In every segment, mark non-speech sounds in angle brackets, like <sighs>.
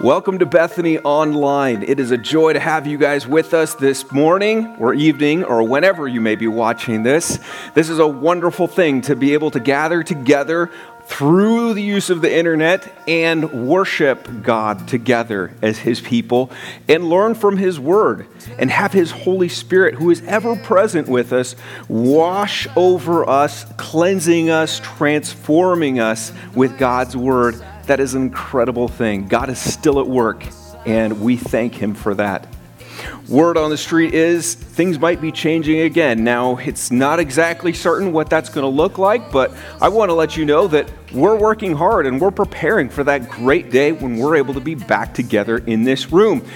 Welcome to Bethany Online. It is a joy to have you guys with us this morning or evening or whenever you may be watching this. This is a wonderful thing to be able to gather together through the use of the internet and worship God together as His people and learn from His Word and have His Holy Spirit, who is ever present with us, wash over us, cleansing us, transforming us with God's Word that is an incredible thing. God is still at work, and we thank Him for that. Word on the street is things might be changing again. Now, it's not exactly certain what that's going to look like, but I want to let you know that we're working hard and we're preparing for that great day when we're able to be back together in this room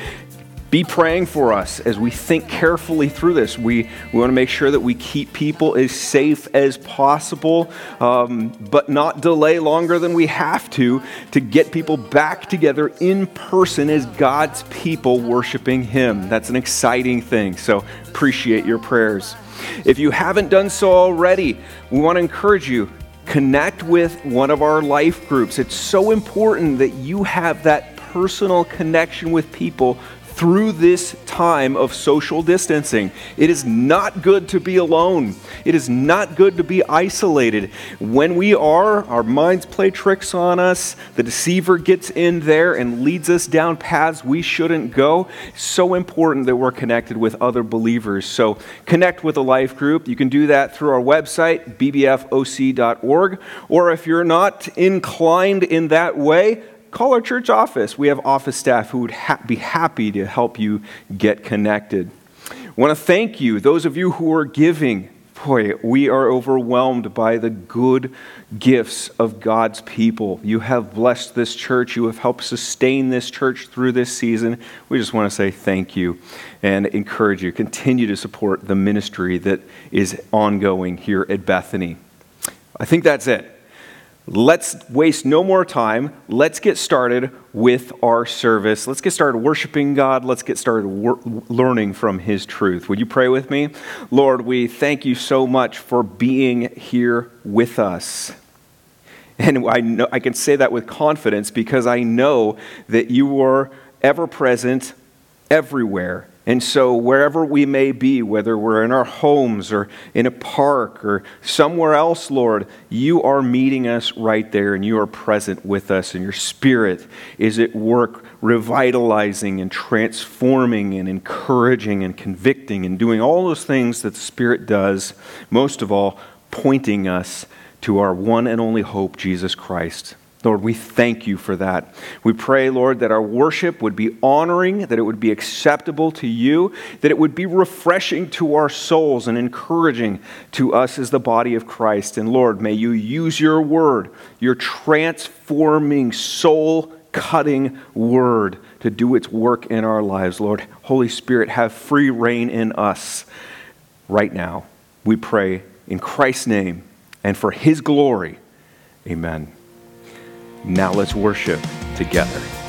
be praying for us as we think carefully through this. We, we want to make sure that we keep people as safe as possible, um, but not delay longer than we have to to get people back together in person as God's people worshiping Him. That's an exciting thing. So appreciate your prayers. If you haven't done so already, we want to encourage you connect with one of our life groups. It's so important that you have that personal connection with people through this time of social distancing. It is not good to be alone. It is not good to be isolated. When we are, our minds play tricks on us. The deceiver gets in there and leads us down paths we shouldn't go. so important that we're connected with other believers. So connect with a life group. You can do that through our website, bbfoc.org. Or if you're not inclined in that way, call our church office. We have office staff who would ha- be happy to help you get connected. Want to thank you, those of you who are giving. Boy, we are overwhelmed by the good gifts of God's people. You have blessed this church. You have helped sustain this church through this season. We just want to say thank you and encourage you. Continue to support the ministry that is ongoing here at Bethany. I think that's it. Let's waste no more time. Let's get started with our service. Let's get started worshiping God. Let's get started wor- learning from His truth. Would you pray with me? Lord, we thank you so much for being here with us. And I, know, I can say that with confidence because I know that you are ever present everywhere and so, wherever we may be, whether we're in our homes or in a park or somewhere else, Lord, you are meeting us right there and you are present with us, and your spirit is at work revitalizing and transforming and encouraging and convicting and doing all those things that the Spirit does, most of all, pointing us to our one and only hope, Jesus Christ. Lord, we thank you for that. We pray, Lord, that our worship would be honoring, that it would be acceptable to you, that it would be refreshing to our souls and encouraging to us as the body of Christ. And Lord, may you use your word, your transforming, soul cutting word to do its work in our lives. Lord, Holy Spirit, have free reign in us right now. We pray in Christ's name and for his glory. Amen. Now let's worship together.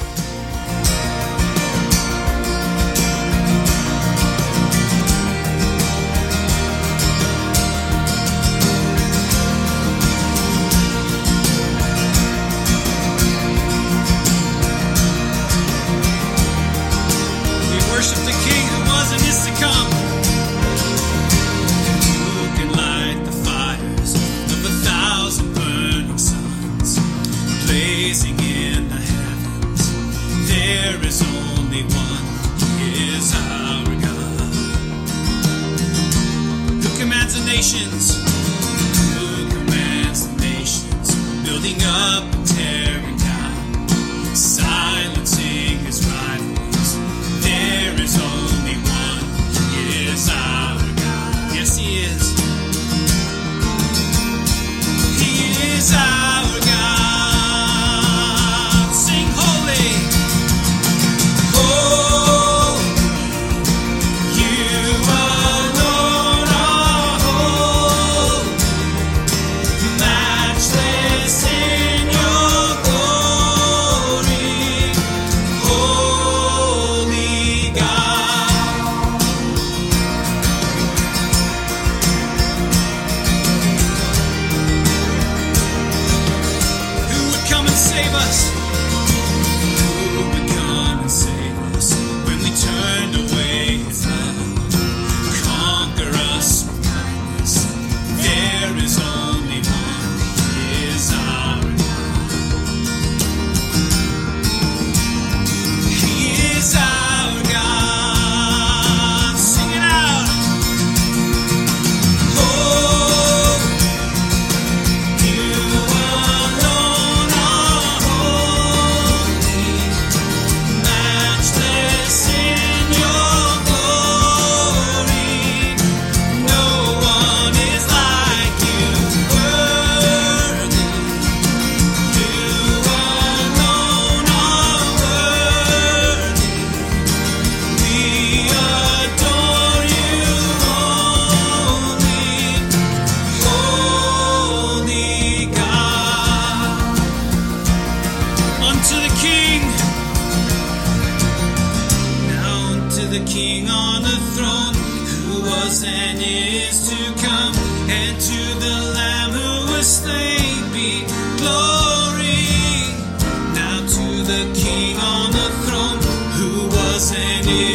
Senhor.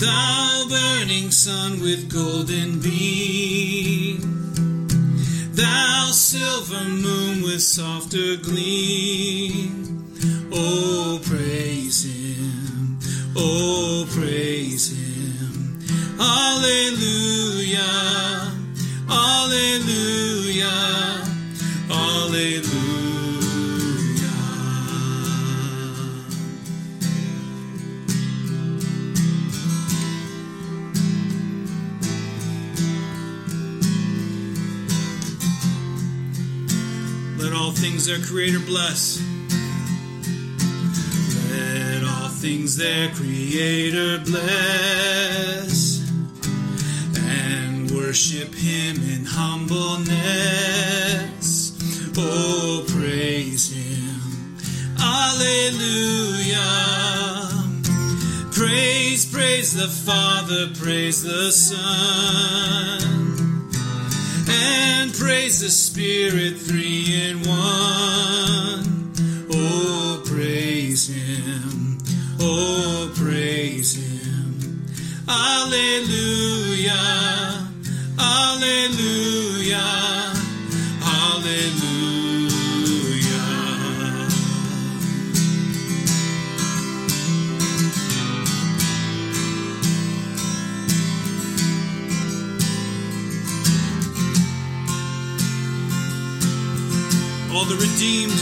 Thou burning sun with golden beam. Thou silver moon with softer gleam. Oh, praise Him. Oh, praise Him. Hallelujah. Hallelujah. Things their Creator bless. Let all things their Creator bless. And worship Him in humbleness. Oh, praise Him. Alleluia. Praise, praise the Father, praise the Son and praise the Spirit, three in one. Oh, praise Him, oh, praise Him. Alleluia, Alleluia. All the redeemed,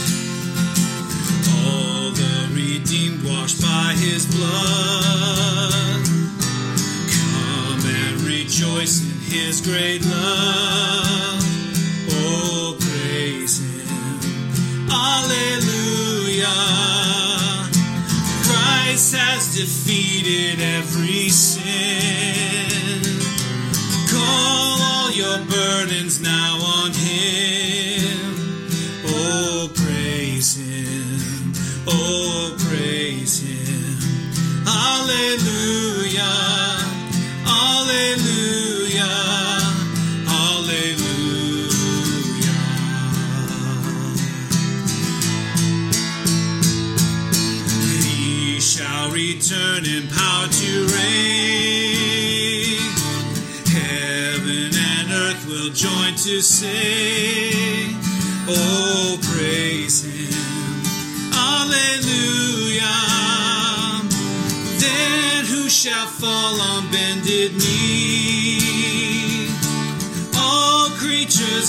all the redeemed washed by his blood. Come and rejoice in his great love. Oh, praise him. Alleluia. Christ has defeated every sin. Call all your burdens now on Oh, praise him. Hallelujah. Hallelujah. Hallelujah. He shall return in power to reign. Heaven and earth will join to sing. Oh,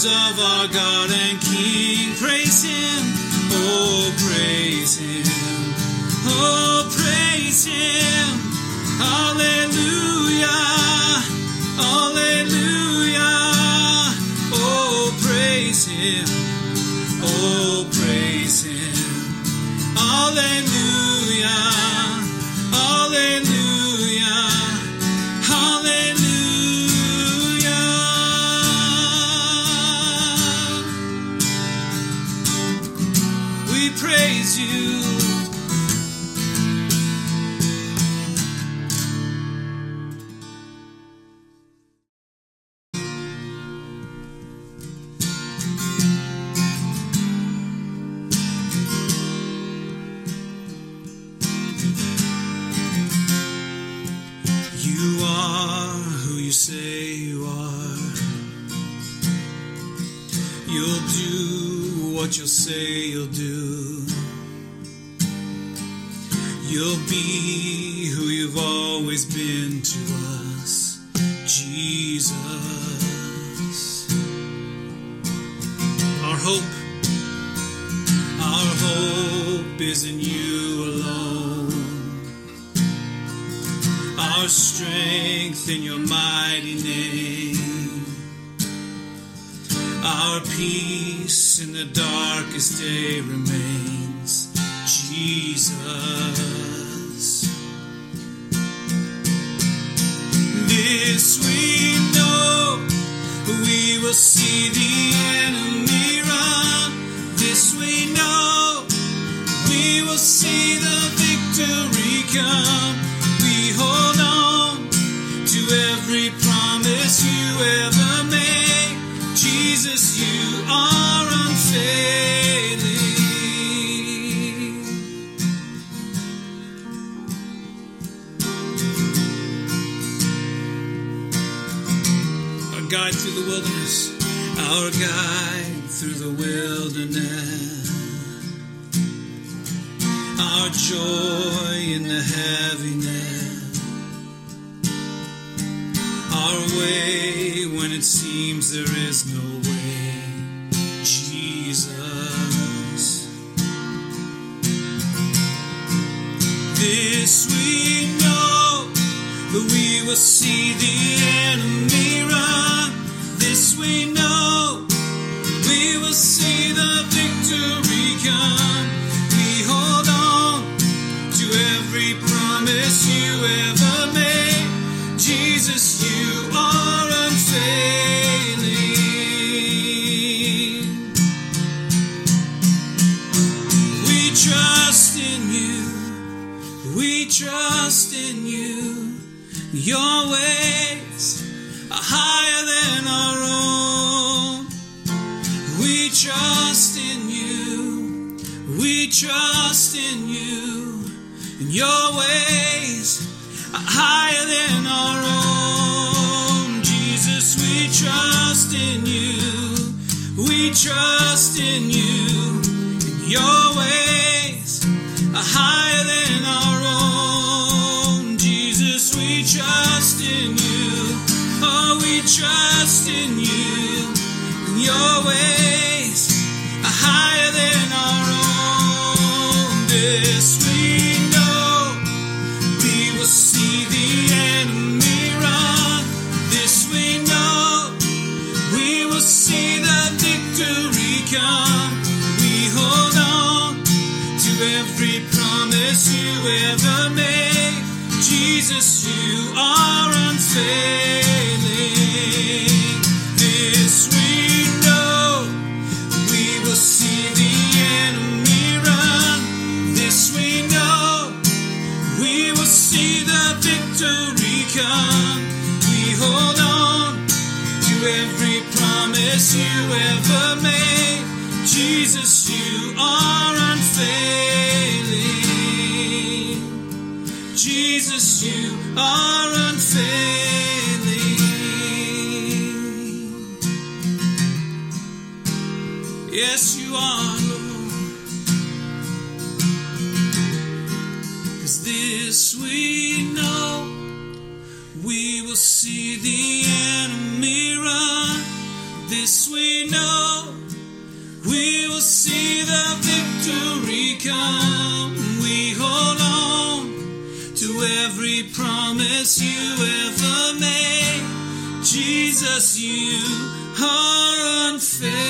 creatures of our God and King, praise Him, oh, praise Him, oh, praise Him, Hallelujah, strength in your mighty name, our peace in the darkest day remains, Jesus. This we know, we will see the enemy run. This we know, we will see the victory come. We hold ever made. Jesus, you are unfailing. Our guide through the wilderness, our guide through the wilderness our joy in the heaviness, our way when it seems there is no way, Jesus. This we know, that we will see the enemy run. This we know, we will see the victory come. We hold on to every promise you ever Your ways are higher than our own. We trust in you. We trust in you. And your ways are higher than our own. Jesus, we trust in you. We trust in you. And your Jesus, you are unfailing.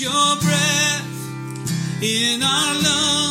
your breath in our lungs.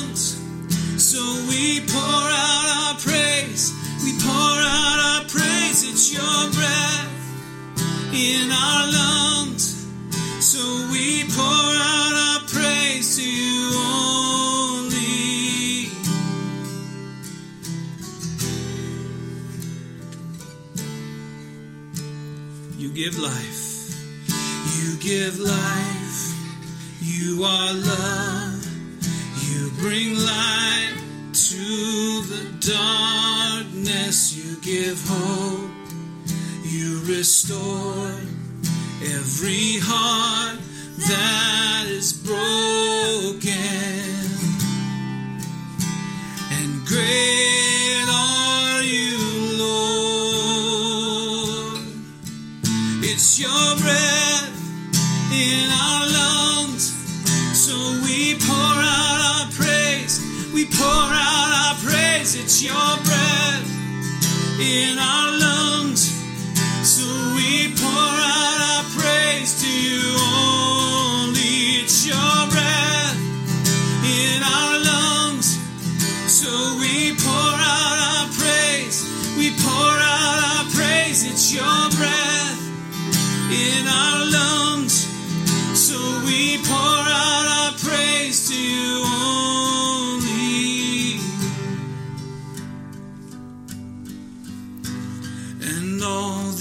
Restore every heart that is broken. And great are you, Lord. It's your breath in our lungs. So we pour out our praise. We pour out our praise. It's your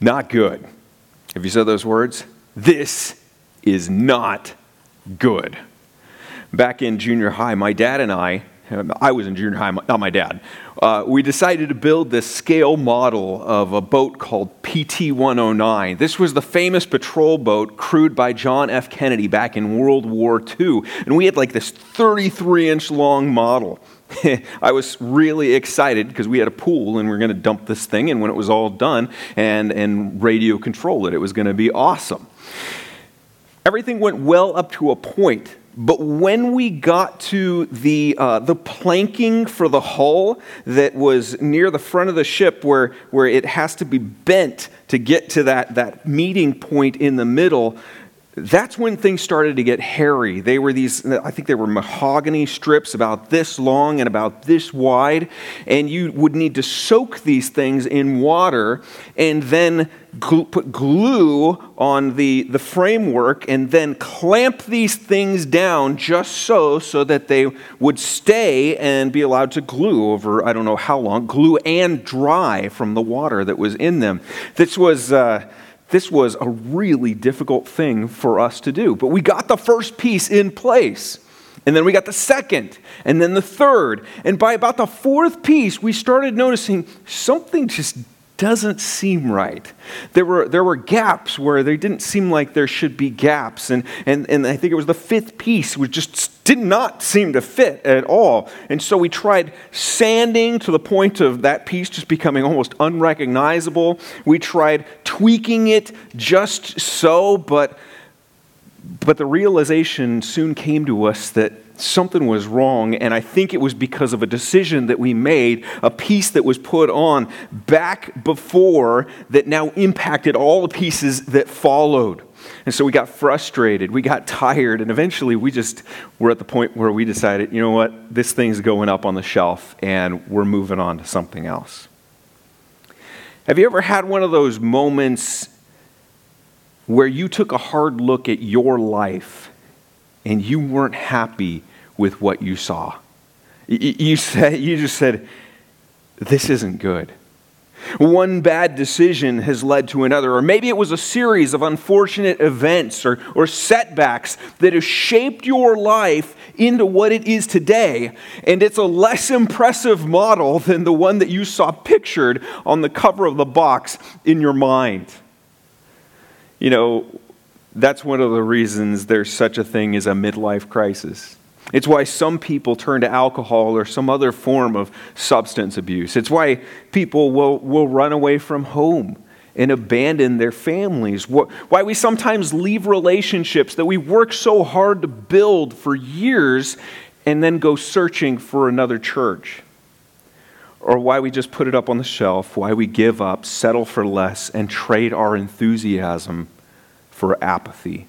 Not good. Have you said those words? This is not good. Back in junior high, my dad and I I was in junior high, not my dad. Uh, we decided to build this scale model of a boat called PT 109. This was the famous patrol boat crewed by John F. Kennedy back in World War II. And we had like this 33 inch long model. <laughs> I was really excited because we had a pool and we are going to dump this thing. And when it was all done and, and radio control it, it was going to be awesome. Everything went well up to a point but when we got to the, uh, the planking for the hull that was near the front of the ship, where, where it has to be bent to get to that, that meeting point in the middle, that's when things started to get hairy. They were these, I think they were mahogany strips about this long and about this wide, and you would need to soak these things in water and then glue, put glue on the, the framework and then clamp these things down just so, so that they would stay and be allowed to glue over, I don't know how long, glue and dry from the water that was in them. This was. Uh, this was a really difficult thing for us to do. But we got the first piece in place. And then we got the second, and then the third. And by about the fourth piece, we started noticing something just doesn't seem right. There were, there were gaps where there didn't seem like there should be gaps. And, and, and I think it was the fifth piece, which just did not seem to fit at all. And so we tried sanding to the point of that piece just becoming almost unrecognizable. We tried tweaking it just so, but, but the realization soon came to us that something was wrong, and I think it was because of a decision that we made, a piece that was put on back before that now impacted all the pieces that followed. And so we got frustrated, we got tired, and eventually we just were at the point where we decided, you know what, this thing's going up on the shelf, and we're moving on to something else. Have you ever had one of those moments where you took a hard look at your life and you weren't happy with what you saw. You, said, you just said, This isn't good. One bad decision has led to another, or maybe it was a series of unfortunate events or, or setbacks that have shaped your life into what it is today, and it's a less impressive model than the one that you saw pictured on the cover of the box in your mind. You know, that's one of the reasons there's such a thing as a midlife crisis. It's why some people turn to alcohol or some other form of substance abuse. It's why people will, will run away from home and abandon their families. Why we sometimes leave relationships that we work so hard to build for years and then go searching for another church. Or why we just put it up on the shelf, why we give up, settle for less, and trade our enthusiasm for apathy.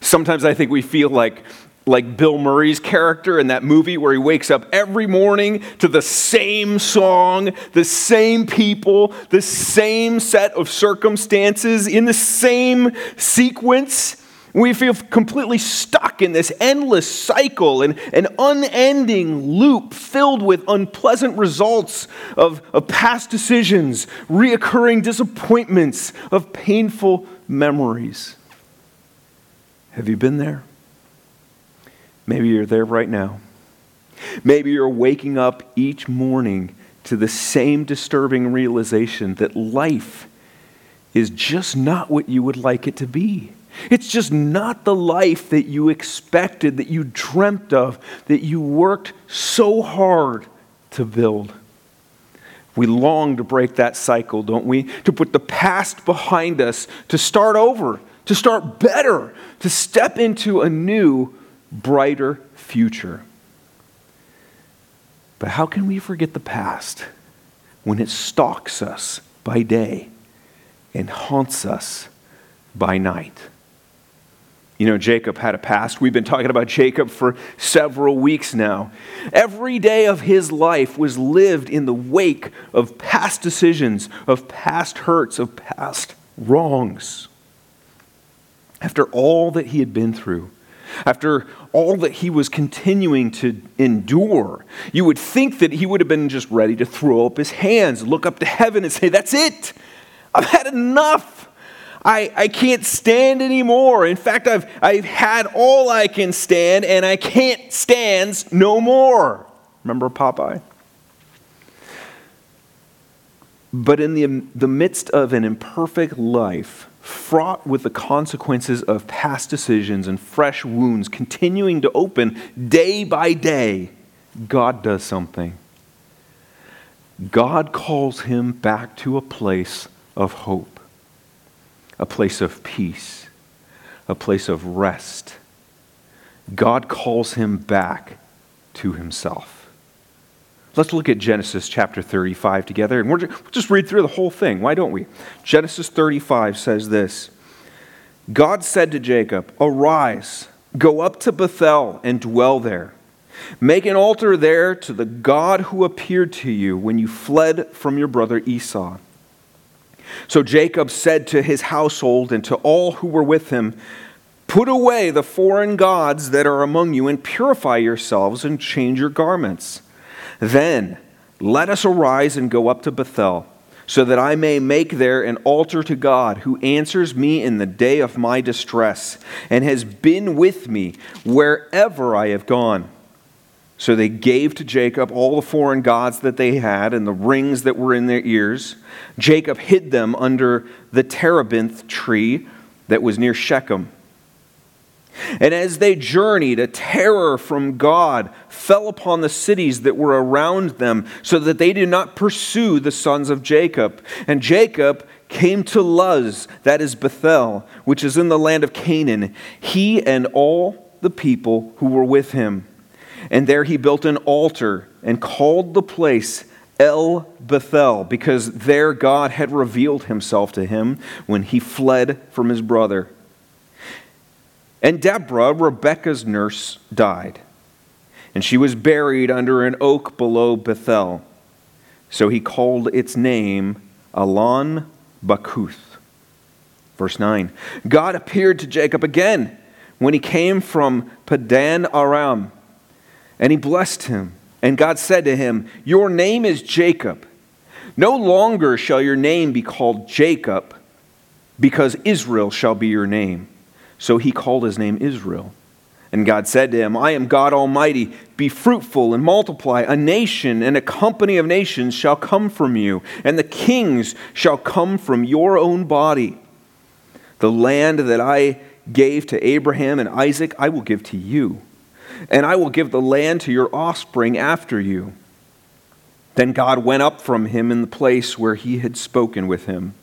Sometimes I think we feel like like Bill Murray's character in that movie where he wakes up every morning to the same song, the same people, the same set of circumstances in the same sequence. We feel completely stuck in this endless cycle and an unending loop filled with unpleasant results of, of past decisions, reoccurring disappointments, of painful memories. Have you been there? Maybe you're there right now. Maybe you're waking up each morning to the same disturbing realization that life is just not what you would like it to be. It's just not the life that you expected, that you dreamt of, that you worked so hard to build. We long to break that cycle, don't we? To put the past behind us, to start over, to start better, to step into a new brighter future. But how can we forget the past when it stalks us by day and haunts us by night? You know, Jacob had a past. We've been talking about Jacob for several weeks now. Every day of his life was lived in the wake of past decisions, of past hurts, of past wrongs. After all that he had been through, after all that he was continuing to endure, you would think that he would have been just ready to throw up his hands, look up to heaven, and say, That's it. I've had enough. I, I can't stand anymore. In fact, I've, I've had all I can stand, and I can't stand no more. Remember Popeye? But in the, the midst of an imperfect life, fraught with the consequences of past decisions and fresh wounds continuing to open day by day, God does something. God calls him back to a place of hope, a place of peace, a place of rest. God calls him back to himself. Let's look at Genesis chapter 35 together, and we'll just read through the whole thing. Why don't we? Genesis 35 says this God said to Jacob, Arise, go up to Bethel and dwell there. Make an altar there to the God who appeared to you when you fled from your brother Esau. So Jacob said to his household and to all who were with him, Put away the foreign gods that are among you and purify yourselves and change your garments. Then let us arise and go up to Bethel, so that I may make there an altar to God, who answers me in the day of my distress, and has been with me wherever I have gone. So they gave to Jacob all the foreign gods that they had and the rings that were in their ears. Jacob hid them under the terebinth tree that was near Shechem. And as they journeyed, a terror from God fell upon the cities that were around them, so that they did not pursue the sons of Jacob. And Jacob came to Luz, that is Bethel, which is in the land of Canaan, he and all the people who were with him. And there he built an altar and called the place El Bethel, because there God had revealed himself to him when he fled from his brother. And Deborah, Rebekah's nurse, died, and she was buried under an oak below Bethel. So he called its name Alon Bakuth. Verse 9 God appeared to Jacob again when he came from Paddan-aram, and he blessed him. And God said to him, Your name is Jacob. No longer shall your name be called Jacob, because Israel shall be your name. So he called his name Israel. And God said to him, I am God Almighty. Be fruitful and multiply. A nation and a company of nations shall come from you, and the kings shall come from your own body. The land that I gave to Abraham and Isaac, I will give to you, and I will give the land to your offspring after you. Then God went up from him in the place where he had spoken with him.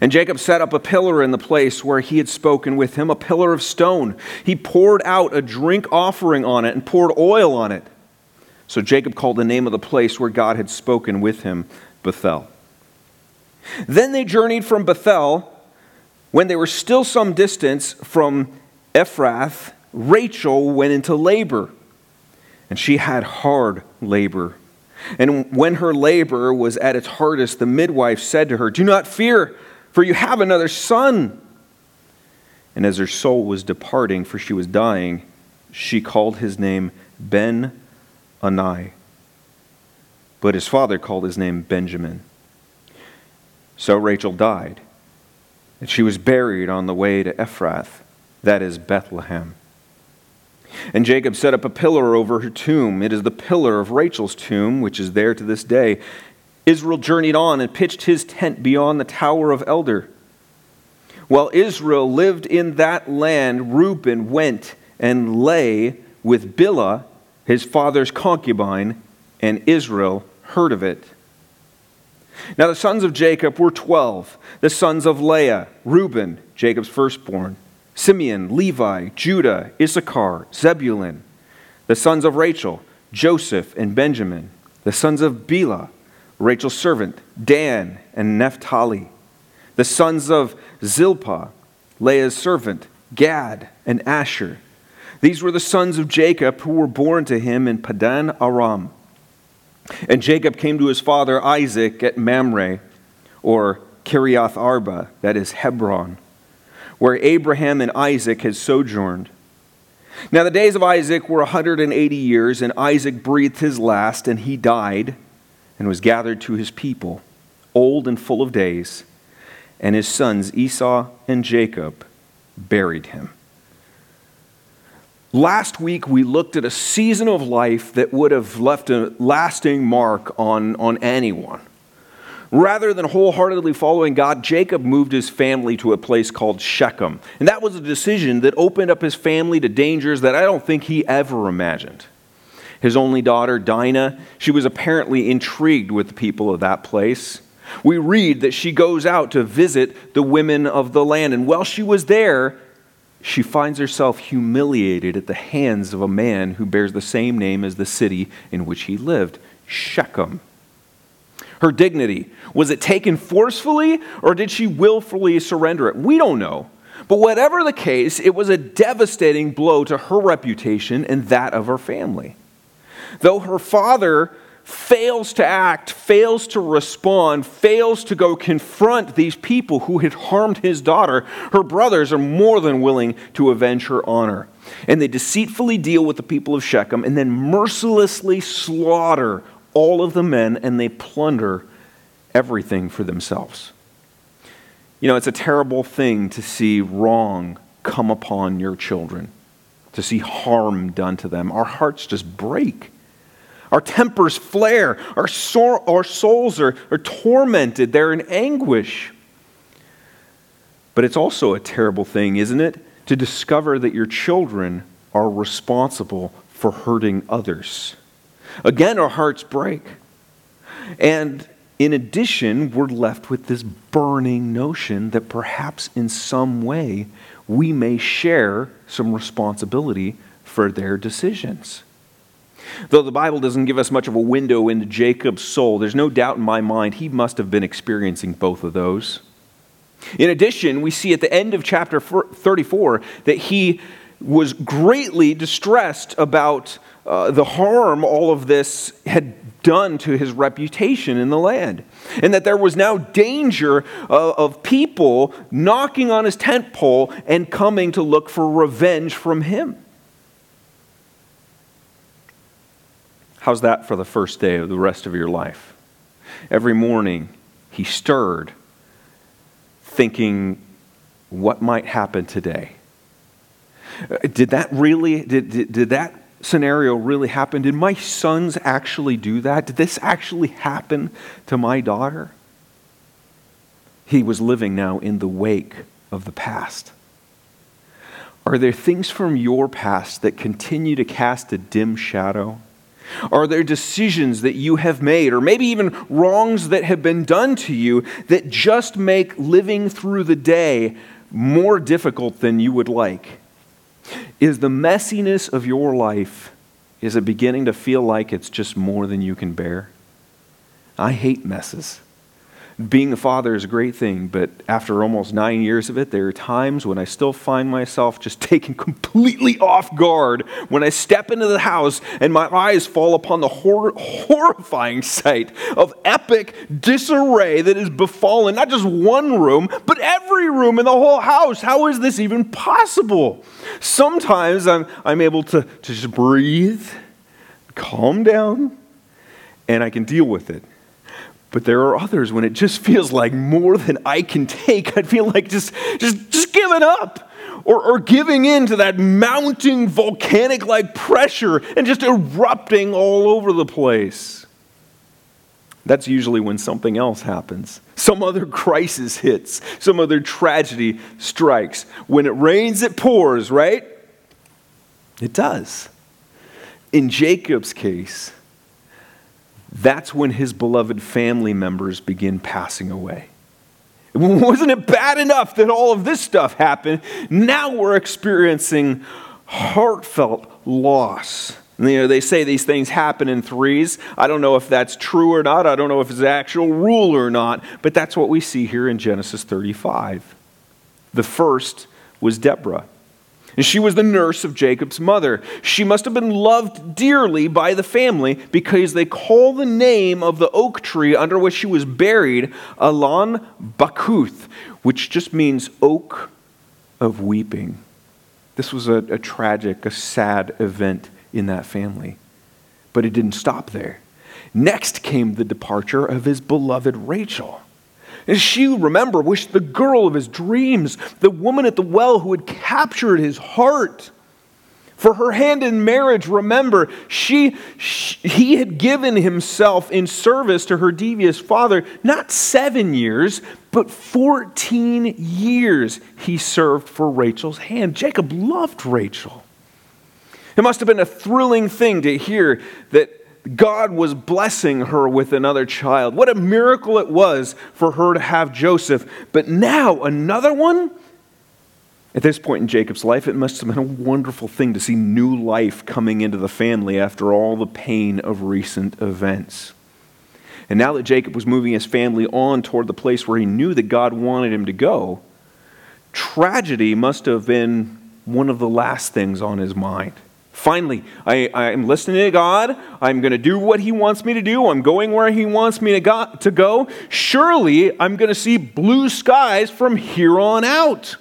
And Jacob set up a pillar in the place where he had spoken with him, a pillar of stone. He poured out a drink offering on it and poured oil on it. So Jacob called the name of the place where God had spoken with him Bethel. Then they journeyed from Bethel. When they were still some distance from Ephrath, Rachel went into labor, and she had hard labor. And when her labor was at its hardest, the midwife said to her, Do not fear for you have another son. And as her soul was departing, for she was dying, she called his name Ben Anai. But his father called his name Benjamin. So Rachel died, and she was buried on the way to Ephrath, that is Bethlehem. And Jacob set up a pillar over her tomb. It is the pillar of Rachel's tomb, which is there to this day. Israel journeyed on and pitched his tent beyond the Tower of Eder. While Israel lived in that land, Reuben went and lay with Bilhah, his father's concubine, and Israel heard of it. Now the sons of Jacob were twelve, the sons of Leah, Reuben, Jacob's firstborn, Simeon, Levi, Judah, Issachar, Zebulun, the sons of Rachel, Joseph and Benjamin, the sons of Bilhah, Rachel's servant, Dan and Naphtali, the sons of Zilpah, Leah's servant, Gad and Asher. These were the sons of Jacob who were born to him in Paddan-aram. And Jacob came to his father Isaac at Mamre, or Kiriath Arba, that is Hebron, where Abraham and Isaac had sojourned. Now the days of Isaac were 180 years, and Isaac breathed his last, and he died and was gathered to his people, old and full of days, and his sons Esau and Jacob buried him. Last week, we looked at a season of life that would have left a lasting mark on, on anyone. Rather than wholeheartedly following God, Jacob moved his family to a place called Shechem. And that was a decision that opened up his family to dangers that I don't think he ever imagined. His only daughter, Dinah, she was apparently intrigued with the people of that place. We read that she goes out to visit the women of the land, and while she was there, she finds herself humiliated at the hands of a man who bears the same name as the city in which he lived, Shechem. Her dignity, was it taken forcefully or did she willfully surrender it? We don't know. But whatever the case, it was a devastating blow to her reputation and that of her family. Though her father fails to act, fails to respond, fails to go confront these people who had harmed his daughter, her brothers are more than willing to avenge her honor. And they deceitfully deal with the people of Shechem and then mercilessly slaughter all of the men and they plunder everything for themselves. You know, it's a terrible thing to see wrong come upon your children, to see harm done to them. Our hearts just break. Our tempers flare. Our, sor- our souls are, are tormented. They're in anguish. But it's also a terrible thing, isn't it, to discover that your children are responsible for hurting others. Again, our hearts break. And in addition, we're left with this burning notion that perhaps in some way we may share some responsibility for their decisions. Though the Bible doesn't give us much of a window into Jacob's soul, there's no doubt in my mind he must have been experiencing both of those. In addition, we see at the end of chapter 34 that he was greatly distressed about uh, the harm all of this had done to his reputation in the land. And that there was now danger of, of people knocking on his tent pole and coming to look for revenge from him. How's that for the first day of the rest of your life? Every morning, he stirred, thinking, what might happen today? Uh, did that really, did, did, did that scenario really happen? Did my sons actually do that? Did this actually happen to my daughter? He was living now in the wake of the past. Are there things from your past that continue to cast a dim shadow? Are there decisions that you have made, or maybe even wrongs that have been done to you, that just make living through the day more difficult than you would like? Is the messiness of your life, is it beginning to feel like it's just more than you can bear? I hate messes being a father is a great thing, but after almost nine years of it, there are times when I still find myself just <laughs> taken completely off guard when I step into the house and my eyes fall upon the hor- horrifying sight of epic disarray that has befallen not just one room, but every room in the whole house. How is this even possible? Sometimes I'm, I'm able to, to just breathe, calm down, and I can deal with it. But there are others when it just feels like more than I can take. I feel like just, just, just giving up or, or giving in to that mounting volcanic like pressure and just erupting all over the place. That's usually when something else happens. Some other crisis hits, some other tragedy strikes. When it rains, it pours, right? It does. In Jacob's case, that's when his beloved family members begin passing away. <laughs> Wasn't it bad enough that all of this stuff happened? Now we're experiencing heartfelt loss. You know, they say these things happen in threes. I don't know if that's true or not. I don't know if it's an actual rule or not, but that's what we see here in Genesis 35. The first was Deborah. And she was the nurse of Jacob's mother. She must have been loved dearly by the family because they call the name of the oak tree under which she was buried Allon Bacuth, which just means oak of weeping. This was a, a tragic, a sad event in that family. But it didn't stop there. Next came the departure of his beloved Rachel. And she, remember, was the girl of his dreams, the woman at the well who had captured his heart. For her hand in marriage, remember, she, she, he had given himself in service to her devious father, not seven years, but 14 years he served for Rachel's hand. Jacob loved Rachel. It must have been a thrilling thing to hear that God was blessing her with another child. What a miracle it was for her to have Joseph. But now, another one? At this point in Jacob's life, it must have been a wonderful thing to see new life coming into the family after all the pain of recent events. And now that Jacob was moving his family on toward the place where he knew that God wanted him to go, tragedy must have been one of the last things on his mind. Finally, I, am listening to God. I'm going to do what He wants me to do. I'm going where He wants me to go. To go. Surely, I'm going to see blue skies from here on out.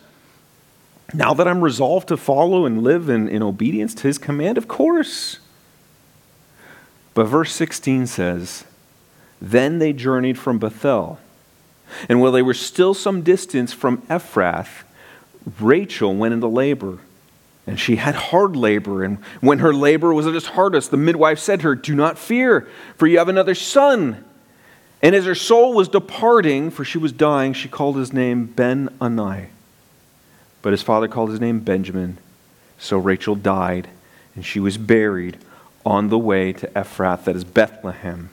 Now that I'm resolved to follow and live in, in obedience to his command, of course. But verse 16 says, Then they journeyed from Bethel. And while they were still some distance from Ephrath, Rachel went into labor. And she had hard labor. And when her labor was at its hardest, the midwife said to her, Do not fear, for you have another son. And as her soul was departing, for she was dying, she called his name Ben Ani but his father called his name Benjamin. So Rachel died, and she was buried on the way to Ephrath, that is Bethlehem.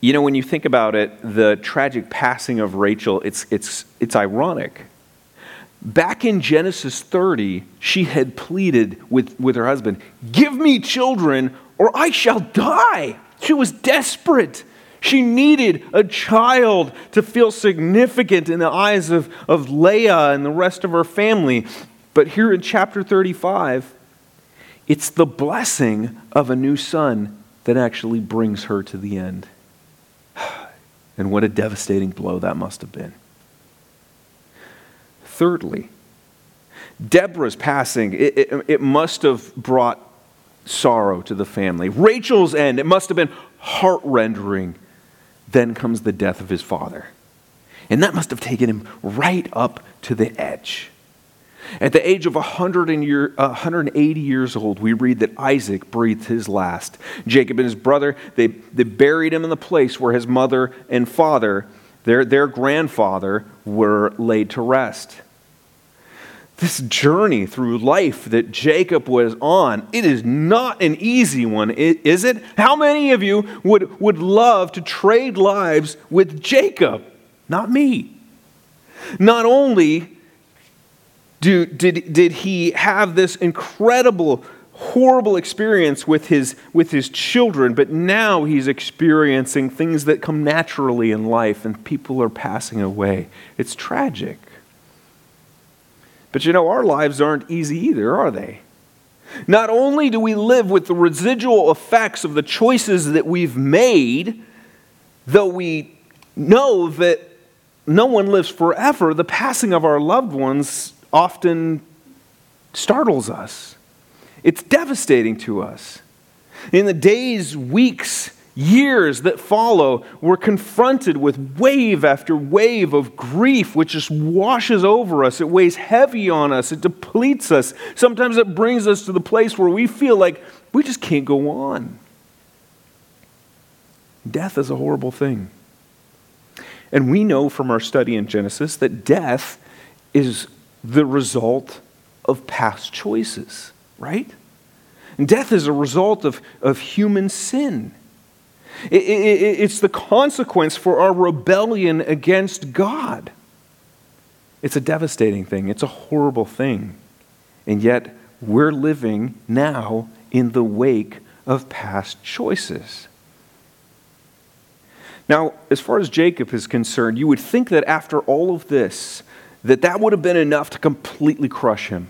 You know, when you think about it, the tragic passing of Rachel, it's, it's, it's ironic. Back in Genesis 30, she had pleaded with, with her husband, Give me children, or I shall die. She was desperate. She needed a child to feel significant in the eyes of, of Leah and the rest of her family. But here in chapter 35, it's the blessing of a new son that actually brings her to the end. <sighs> And what a devastating blow that must have been. Thirdly, Deborah's passing, it, it, it, must have brought sorrow to the family. Rachel's end, it must have been heart rendering then comes the death of his father. And that must have taken him right up to the edge. At the age of 100 and year, 180 years old, we read that Isaac breathed his last. Jacob and his brother, they, they buried him in the place where his mother and father, their, their grandfather, were laid to rest this journey through life that Jacob was on, it is not an easy one, is it? How many of you would, would love to trade lives with Jacob? Not me. Not only do, did, did he have this incredible, horrible experience with his, with his children, but now he's experiencing things that come naturally in life and people are passing away. It's tragic. But you know, our lives aren't easy either, are they? Not only do we live with the residual effects of the choices that we've made, though we know that no one lives forever, the passing of our loved ones often startles us. It's devastating to us. In the days, weeks, years that follow, we're confronted with wave after wave of grief, which just washes over us. It weighs heavy on us, it depletes us. Sometimes it brings us to the place where we feel like we just can't go on. Death is a horrible thing. And we know from our study in Genesis that death is the result of past choices, right? And death is a result of, of human sin. It, it, it's the consequence for our rebellion against God. It's a devastating thing, it's a horrible thing. And yet, we're living now in the wake of past choices. Now, as far as Jacob is concerned, you would think that after all of this, that that would have been enough to completely crush him.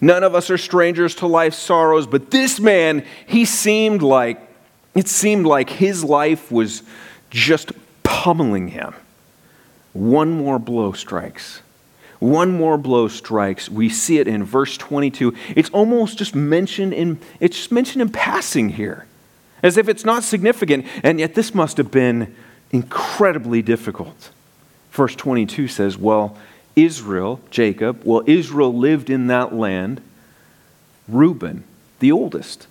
None of us are strangers to life's sorrows, but this man, he seemed like it seemed like his life was just pummeling him. One more blow strikes. One more blow strikes. We see it in verse 22. It's almost just mentioned in it's just mentioned in passing here. As if it's not significant, and yet this must have been incredibly difficult. Verse 22 says, "Well, Israel, Jacob, well, Israel lived in that land, Reuben, the oldest,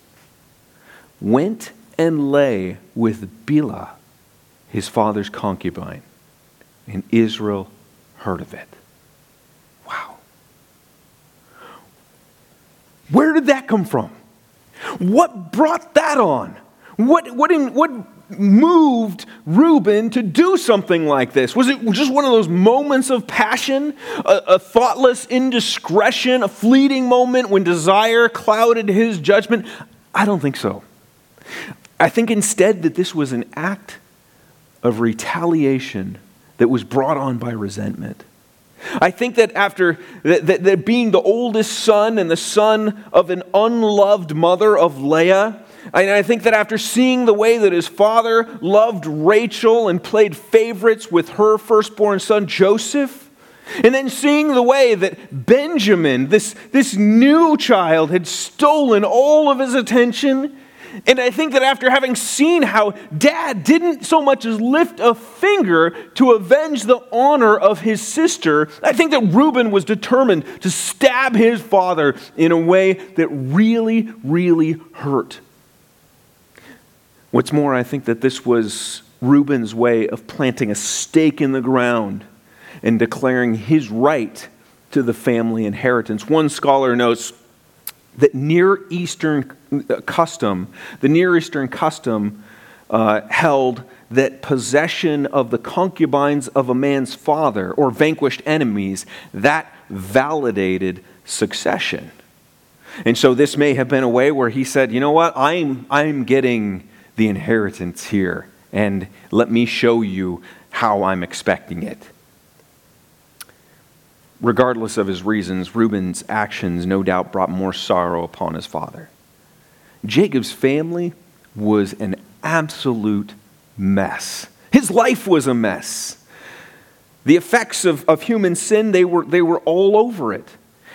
went and lay with Bilhah, his father's concubine, and Israel heard of it. Wow. Where did that come from? What brought that on? What, what, in, what moved Reuben to do something like this? Was it just one of those moments of passion, a, a, thoughtless indiscretion, a fleeting moment when desire clouded his judgment? I don't think so. I think instead that this was an act of retaliation that was brought on by resentment. I think that after that, that, that being the oldest son and the son of an unloved mother of Leah, and I think that after seeing the way that his father loved Rachel and played favorites with her firstborn son Joseph, and then seeing the way that Benjamin, this, this new child, had stolen all of his attention, and I think that after having seen how dad didn't so much as lift a finger to avenge the honor of his sister, I think that Reuben was determined to stab his father in a way that really, really hurt. What's more, I think that this was Reuben's way of planting a stake in the ground and declaring his right to the family inheritance. One scholar notes that Near Eastern uh, custom, the Near Eastern custom uh, held that possession of the concubines of a man's father or vanquished enemies, that validated succession. And so this may have been a way where he said, you know what, I'm, I'm getting the inheritance here, and let me show you how I'm expecting it. Regardless of his reasons, Reuben's actions no doubt brought more sorrow upon his father. Jacob's family was an absolute mess. His life was a mess. The effects of, of human sin, they were, they were all over it.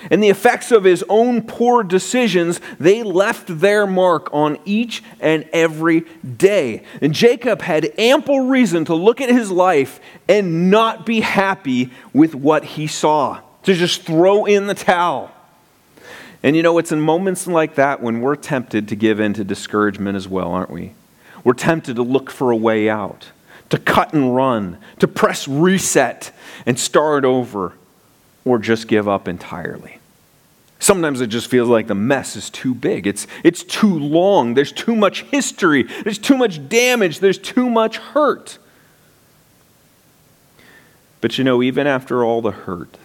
And the effects of his own poor decisions, they left their mark on each and every day. And Jacob had ample reason to look at his life and not be happy with what he saw, to just throw in the towel. And you know, it's in moments like that when we're tempted to give in to discouragement as well, aren't we? We're tempted to look for a way out, to cut and run, to press reset and start over or just give up entirely. Sometimes it just feels like the mess is too big. It's, it's too long. There's too much history. There's too much damage. There's too much hurt. But you know, even after all the hurt,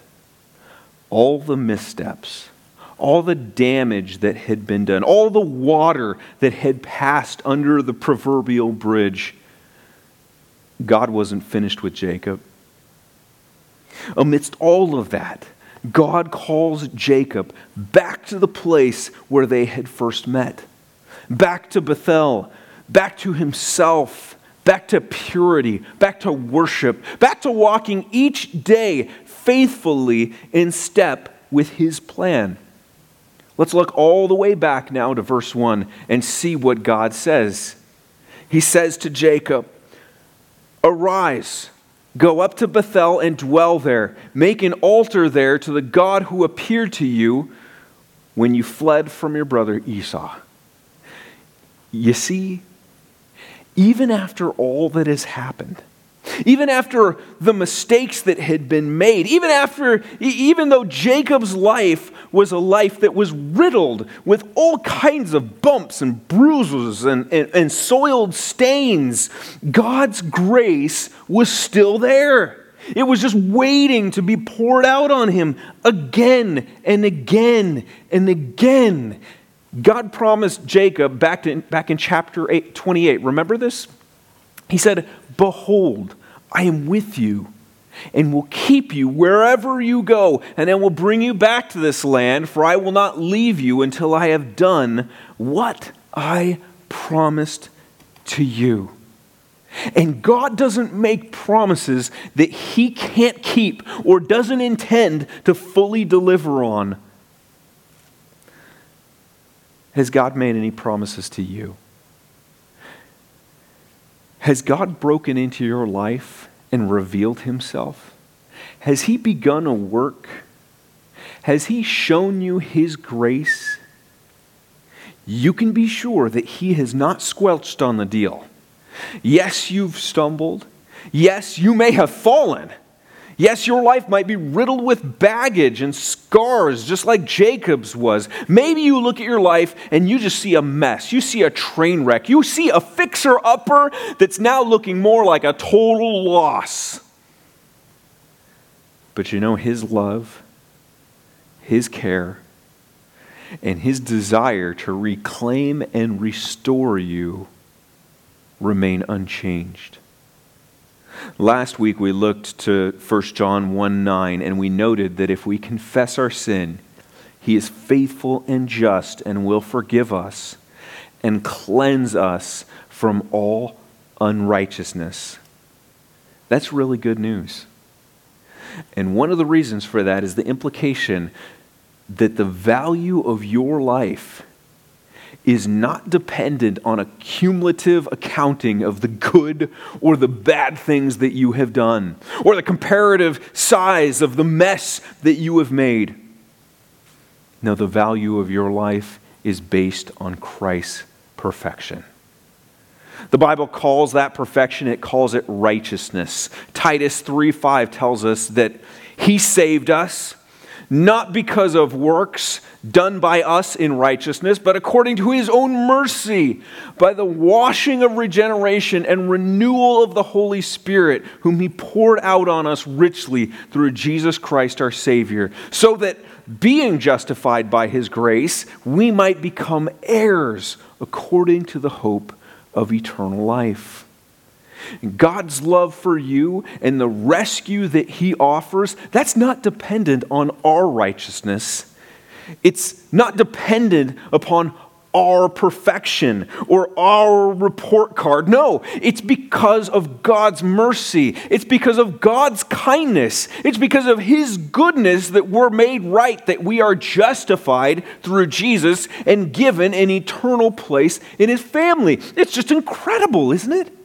all the missteps, all the damage that had been done, all the water that had passed under the proverbial bridge, God wasn't finished with Jacob. Amidst all of that, God calls Jacob back to the place where they had first met, back to Bethel, back to himself, back to purity, back to worship, back to walking each day faithfully in step with his plan. Let's look all the way back now to verse 1 and see what God says. He says to Jacob, Arise Go up to Bethel and dwell there. Make an altar there to the God who appeared to you when you fled from your brother Esau. You see, even after all that has happened, even after the mistakes that had been made, even after, even though Jacob's life was a life that was riddled with all kinds of bumps and bruises and, and, and soiled stains, God's grace was still there. It was just waiting to be poured out on him again and again and again. God promised Jacob back, to, back in chapter 8, 28. Remember this? He said, Behold, I am with you and will keep you wherever you go, and then will bring you back to this land, for I will not leave you until I have done what I promised to you. And God doesn't make promises that He can't keep or doesn't intend to fully deliver on. Has God made any promises to you? Has God broken into your life and revealed himself? Has He begun a work? Has He shown you His grace? You can be sure that He has not squelched on the deal. Yes, you've stumbled. Yes, you may have fallen. Yes, your life might be riddled with baggage and scars, just like Jacob's was. Maybe you look at your life and you just see a mess. You see a train wreck. You see a fixer upper that's now looking more like a total loss. But you know, His love, His care, and His desire to reclaim and restore you remain unchanged. Last week we looked to 1 John 1 9, and we noted that if we confess our sin, he is faithful and just and will forgive us and cleanse us from all unrighteousness. That's really good news. And one of the reasons for that is the implication that the value of your life is not dependent on a cumulative accounting of the good or the bad things that you have done, or the comparative size of the mess that you have made. No, the value of your life is based on Christ's perfection. The Bible calls that perfection, it calls it righteousness. Titus 3 5 tells us that He saved us not because of works done by us in righteousness, but according to his own mercy, by the washing of regeneration and renewal of the Holy Spirit, whom he poured out on us richly through Jesus Christ our Savior, so that being justified by his grace, we might become heirs according to the hope of eternal life. God's love for you and the rescue that He offers, that's not dependent on our righteousness. It's not dependent upon our perfection or our report card. No, it's because of God's mercy. It's because of God's kindness. It's because of His goodness that we're made right, that we are justified through Jesus and given an eternal place in His family. It's just incredible, isn't it?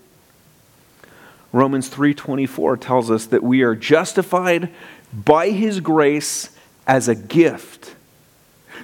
Romans 3:24 tells us that we are justified by his grace as a gift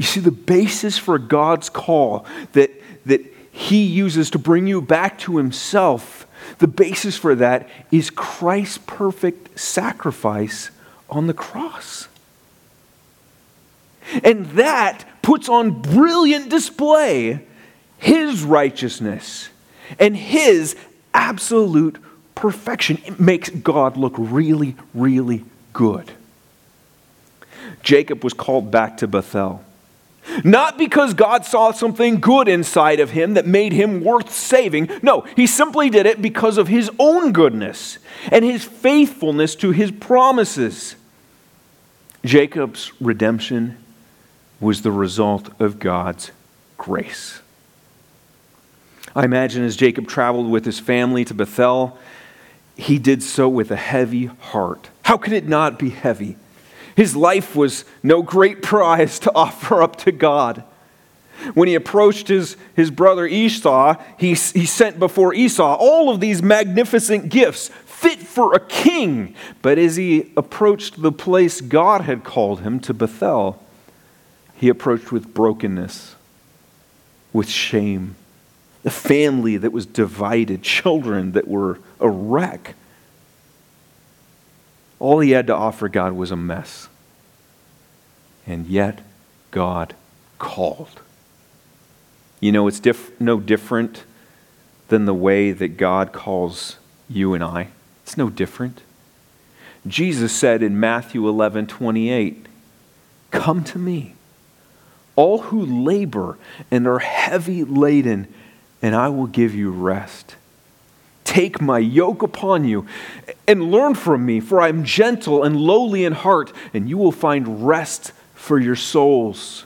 You see, the basis for God's call that, that he uses to bring you back to himself, the basis for that is Christ's perfect sacrifice on the cross. And that puts on brilliant display his righteousness and His absolute perfection. It makes God look really, really good. Jacob was called back to Bethel. Not because God saw something good inside of him that made him worth saving. No, he simply did it because of his own goodness and his faithfulness to his promises. Jacob's redemption was the result of God's grace. I imagine as Jacob traveled with his family to Bethel, he did so with a heavy heart. How could it not be heavy? His life was no great <laughs> prize to offer up to God. When he approached his, his brother Esau, he, he sent before Esau all of these magnificent gifts, fit for a king. But as he approached the place God had called him to Bethel, he approached with brokenness, with shame a family that was divided, children that were a wreck. All he had to offer God was a mess. And yet, God called. You know, it's diff- no different than the way that God calls you and I. It's no different. Jesus said in Matthew 11 28, Come to me, all who labor and are heavy laden and I will give you rest. Take my yoke upon you and learn from me, for I am gentle and lowly in heart, and you will find rest for your souls.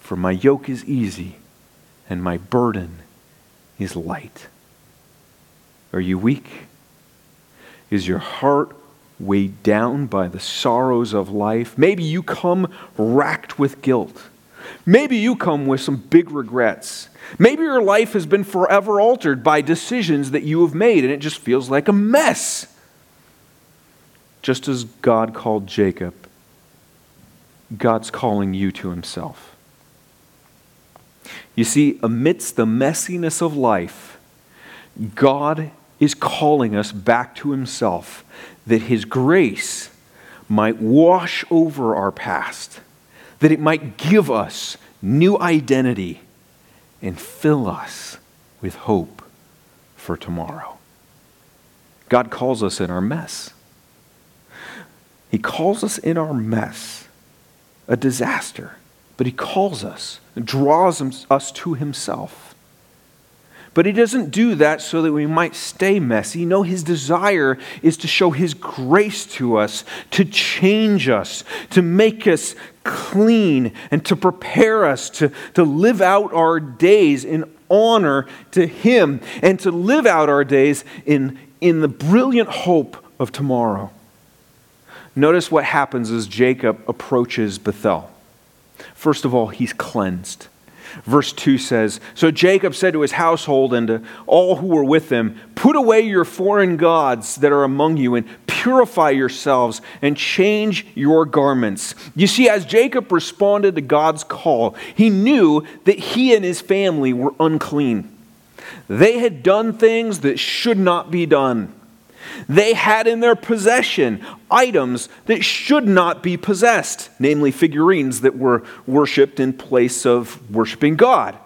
For my yoke is easy and my burden is light. Are you weak? Is your heart weighed down by the sorrows of life? Maybe you come racked with guilt. Maybe you come with some big regrets. Maybe your life has been forever altered by decisions that you have made and it just feels like a mess. Just as God called Jacob, God's calling you to himself. You see, amidst the messiness of life, God is calling us back to himself that his grace might wash over our past, that it might give us new identity and fill us with hope for tomorrow. God calls us in our mess. He calls us in our mess, a disaster, but He calls us and draws us to Himself. But he doesn't do that so that we might stay messy. No, his desire is to show his grace to us, to change us, to make us clean, and to prepare us to, to live out our days in honor to him and to live out our days in, in the brilliant hope of tomorrow. Notice what happens as Jacob approaches Bethel. First of all, he's cleansed. Verse 2 says So Jacob said to his household and to all who were with him, Put away your foreign gods that are among you, and purify yourselves, and change your garments. You see, as Jacob responded to God's call, he knew that he and his family were unclean. They had done things that should not be done. They had in their possession items that should not be possessed, namely figurines that were worshiped in place of worshiping God.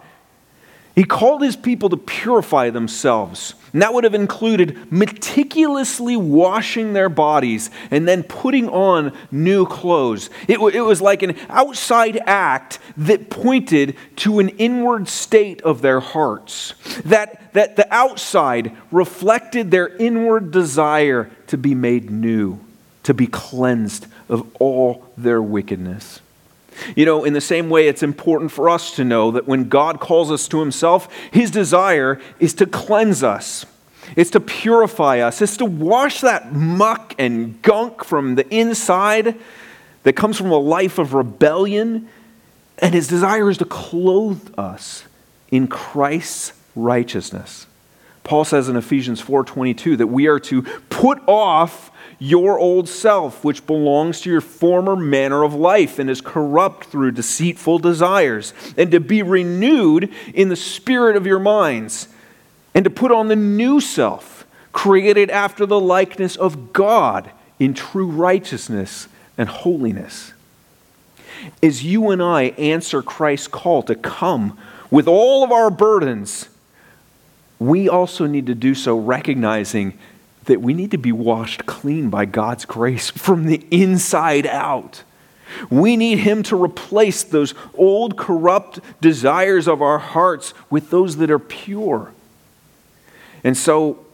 He called his people to purify themselves. And that would have included meticulously washing their bodies and then putting on new clothes. It, w- it was like an outside act that pointed to an inward state of their hearts. That, that the outside reflected their inward desire to be made new, to be cleansed of all their wickedness. You know, in the same way, it's important for us to know that when God calls us to Himself, His desire is to cleanse us. It's to purify us. It's to wash that muck and gunk from the inside that comes from a life of rebellion. And His desire is to clothe us in Christ's righteousness. Paul says in Ephesians 4:22 that we are to put off your old self, which belongs to your former manner of life and is corrupt through deceitful desires, and to be renewed in the spirit of your minds, and to put on the new self, created after the likeness of God in true righteousness and holiness. As you and I answer Christ's call to come with all of our burdens, we also need to do so recognizing that we need to be washed clean by God's grace from the inside out. We need Him to replace those old, corrupt desires of our hearts with those that are pure. And so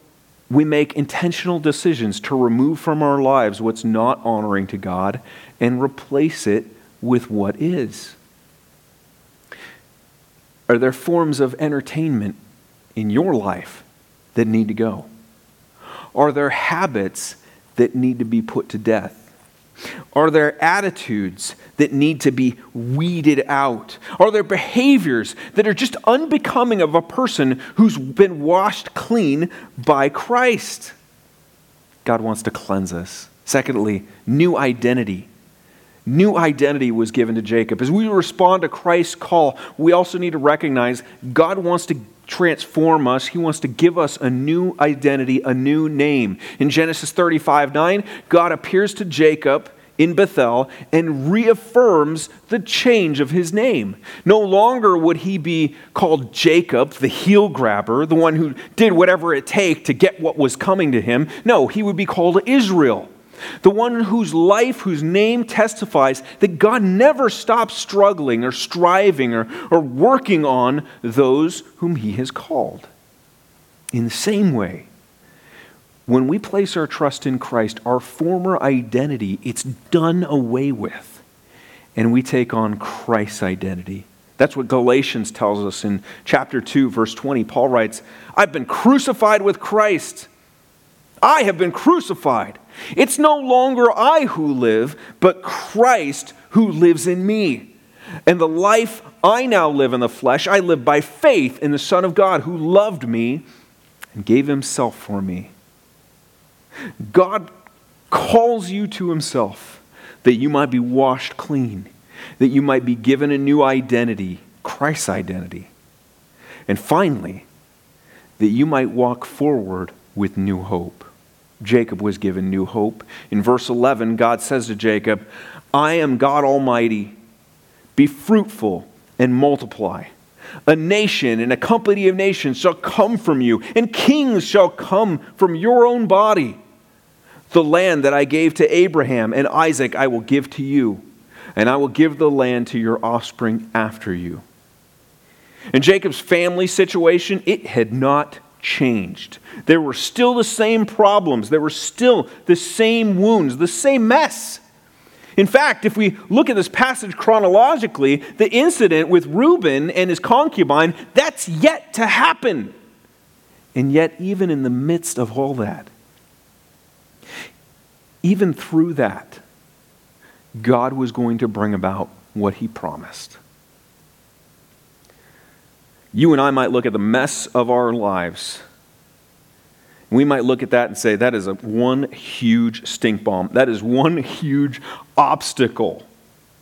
we make intentional decisions to remove from our lives what's not honoring to God and replace it with what is. Are there forms of entertainment in your life that need to go? Are there habits that need to be put to death? Are there attitudes that need to be weeded out? Are there behaviors that are just unbecoming of a person who's been washed clean by Christ? God wants to cleanse us. Secondly, new identity. New identity was given to Jacob. As we respond to Christ's call, we also need to recognize God wants to transform us. He wants to give us a new identity, a new name. In Genesis 35 9, God appears to Jacob in Bethel and reaffirms the change of his name. No longer would he be called Jacob, the heel grabber, the one who did whatever it take to get what was coming to him. No, he would be called Israel the one whose life, whose name testifies that God never stops struggling or striving or, or working on those whom he has called. In the same way, when we place our trust in Christ, our former identity, it's done away with. And we take on Christ's identity. That's what Galatians tells us in chapter 2, verse 20. Paul writes, I've been crucified with Christ. I have been crucified. It's no longer I who live, but Christ who lives in me. And the life I now live in the flesh, I live by faith in the Son of God who loved me and gave himself for me. God calls you to himself that you might be washed clean, that you might be given a new identity, Christ's identity. And finally, that you might walk forward with new hope. Jacob was given new hope. In verse 11, God says to Jacob, I am God Almighty. Be fruitful and multiply. A nation and a company of nations shall come from you, and kings shall come from your own body. The land that I gave to Abraham and Isaac I will give to you, and I will give the land to your offspring after you. In Jacob's family situation, it had not changed. There were still the same problems, there were still the same wounds, the same mess. In fact, if we look at this passage chronologically, the incident with Reuben and his concubine, that's yet to happen. And yet, even in the midst of all that, even through that, God was going to bring about what he promised. You and I might look at the mess of our lives. We might look at that and say, that is a one huge stink bomb. That is one huge obstacle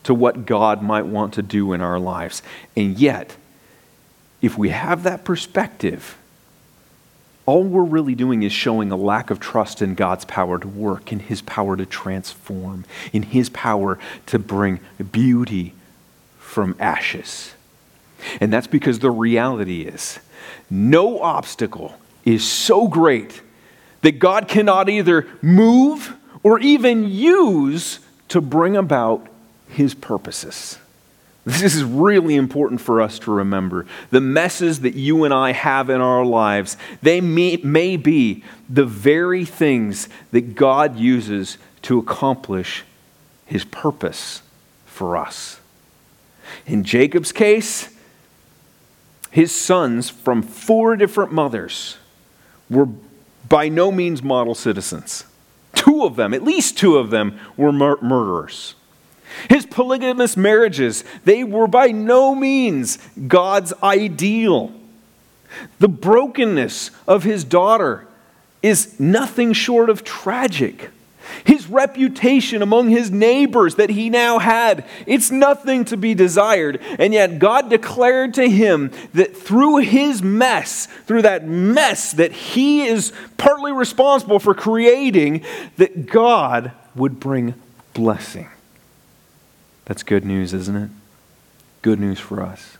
to what God might want to do in our lives. And yet, if we have that perspective, all we're really doing is showing a lack of trust in God's power to work, in His power to transform, in His power to bring beauty from ashes. And that's because the reality is no obstacle is so great that God cannot either move or even use to bring about His purposes. This is really important for us to remember. The messes that you and I have in our lives, they may, may be the very things that God uses to accomplish his purpose for us. In Jacob's case, his sons from four different mothers were by no means model citizens. Two of them, at least two of them, were mur- murderers. His polygamous marriages, they were by no means God's ideal. The brokenness of his daughter is nothing short of tragic. His reputation among his neighbors that he now had, it's nothing to be desired. And yet God declared to him that through his mess, through that mess that he is partly responsible for creating, that God would bring blessing. That's good news, isn't it? Good news for us.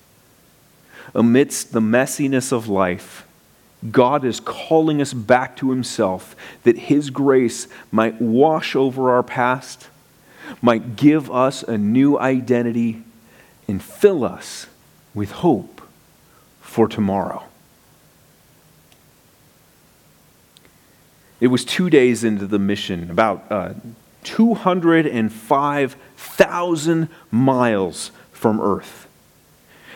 Amidst the messiness of life, God is calling us back to Himself that His grace might wash over our past, might give us a new identity, and fill us with hope for tomorrow. It was two days into the mission, about uh, 205,000 miles from Earth.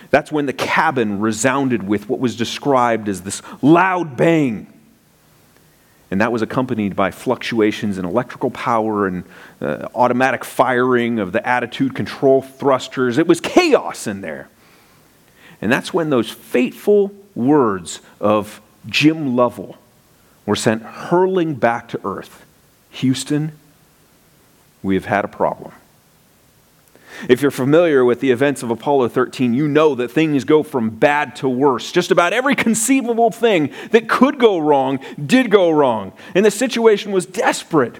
That's when the cabin resounded with what was described as this loud bang. And that was accompanied by fluctuations in electrical power and uh, automatic firing of the attitude control thrusters. It was chaos in there. And that's when those fateful words of Jim Lovell were sent hurling back to earth Houston, we have had a problem. If you're familiar with the events of Apollo 13, you know that things go from bad to worse. Just about every conceivable thing that could go wrong did go wrong. And the situation was desperate.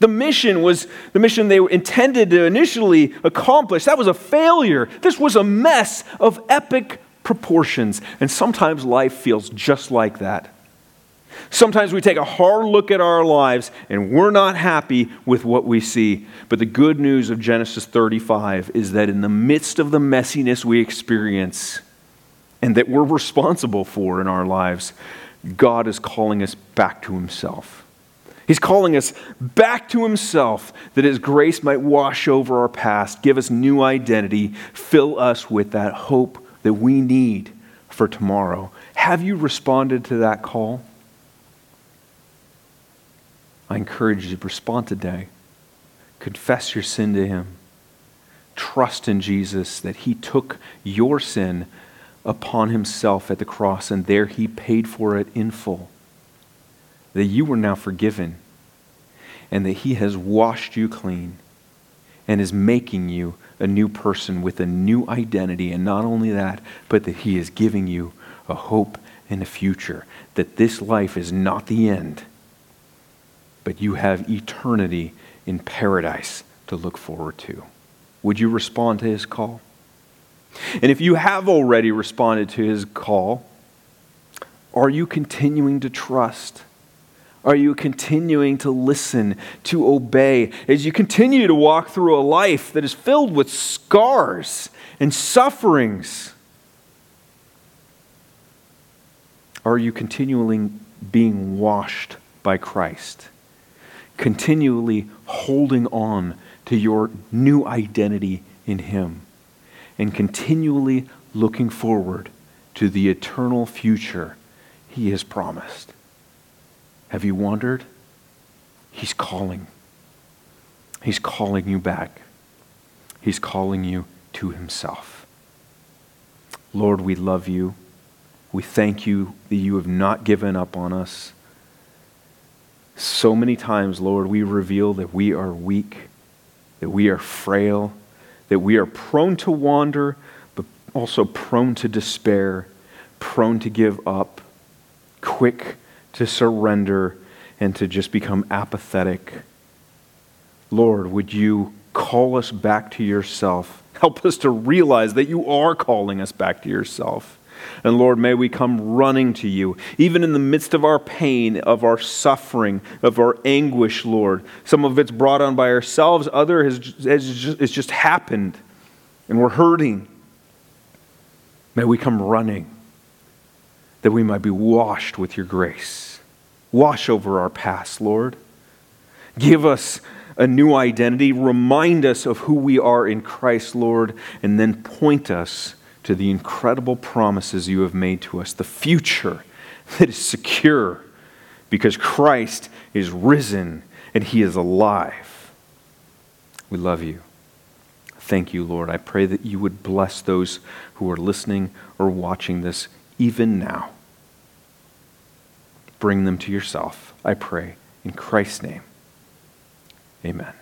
The mission was the mission they intended to initially accomplish. That was a failure. This was a mess of epic proportions. And sometimes life feels just like that. Sometimes we take a hard look at our lives and we're not happy with what we see. But the good news of Genesis 35 is that in the midst of the messiness we experience and that we're responsible for in our lives, God is calling us back to Himself. He's calling us back to Himself that His grace might wash over our past, give us new identity, fill us with that hope that we need for tomorrow. Have you responded to that call? I encourage you to respond today. Confess your sin to Him. Trust in Jesus that He took your sin upon Himself at the cross and there He paid for it in full that you were now forgiven and that He has washed you clean and is making you a new person with a new identity. And not only that, but that He is giving you a hope and a future. That this life is not the end, but you have eternity in paradise to look forward to. Would you respond to His call? And if you have already responded to His call, are you continuing to trust? Are you continuing to listen, to obey, as you continue to walk through a life that is filled with scars and sufferings? Are you continually being washed by Christ? Continually holding on to your new identity in Him? And continually looking forward to the eternal future He has promised? Have you wondered? He's calling. He's calling you back. He's calling you to Himself. Lord, we love you. We thank you that you have not given up on us. So many times, Lord, we reveal that we are weak, that we are frail, that we are prone to wander, but also prone to despair, prone to give up, quick to surrender and to just become apathetic. Lord, would you call us back to yourself? Help us to realize that you are calling us back to yourself. And Lord, may we come running to you, even in the midst of our pain, of our suffering, of our anguish, Lord. Some of it's brought on by ourselves, other has, has just, just happened, and we're hurting. May we come running that we might be washed with your grace. Wash over our past, Lord. Give us a new identity. Remind us of who we are in Christ, Lord, and then point us to the incredible promises you have made to us, the future <laughs> that is secure because Christ is risen and he is alive. We love you. Thank you, Lord. I pray that you would bless those who are listening or watching this even now bring them to yourself, I pray. In Christ's name, amen.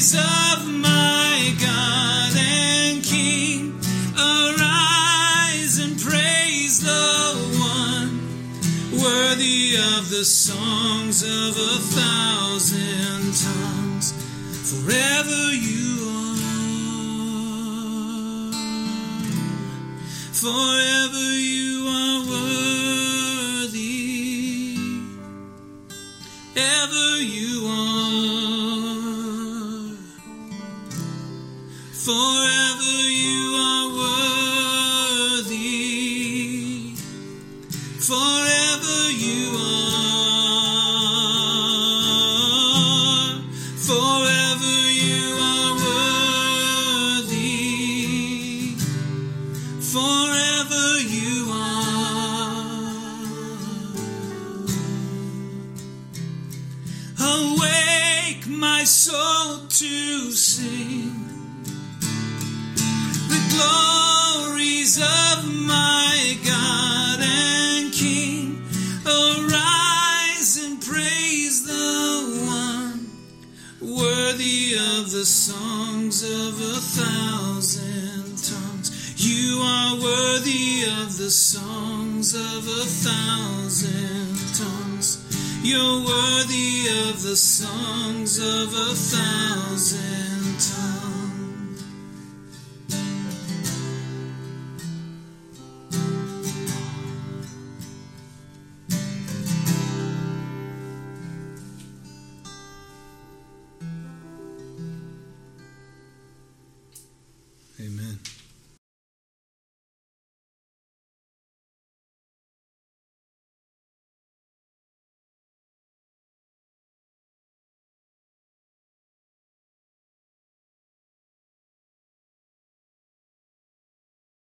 of my God and King. Arise and praise the one worthy of the songs of a thousand tongues. Forever you are. Forever. You're worthy of the songs of a thousand.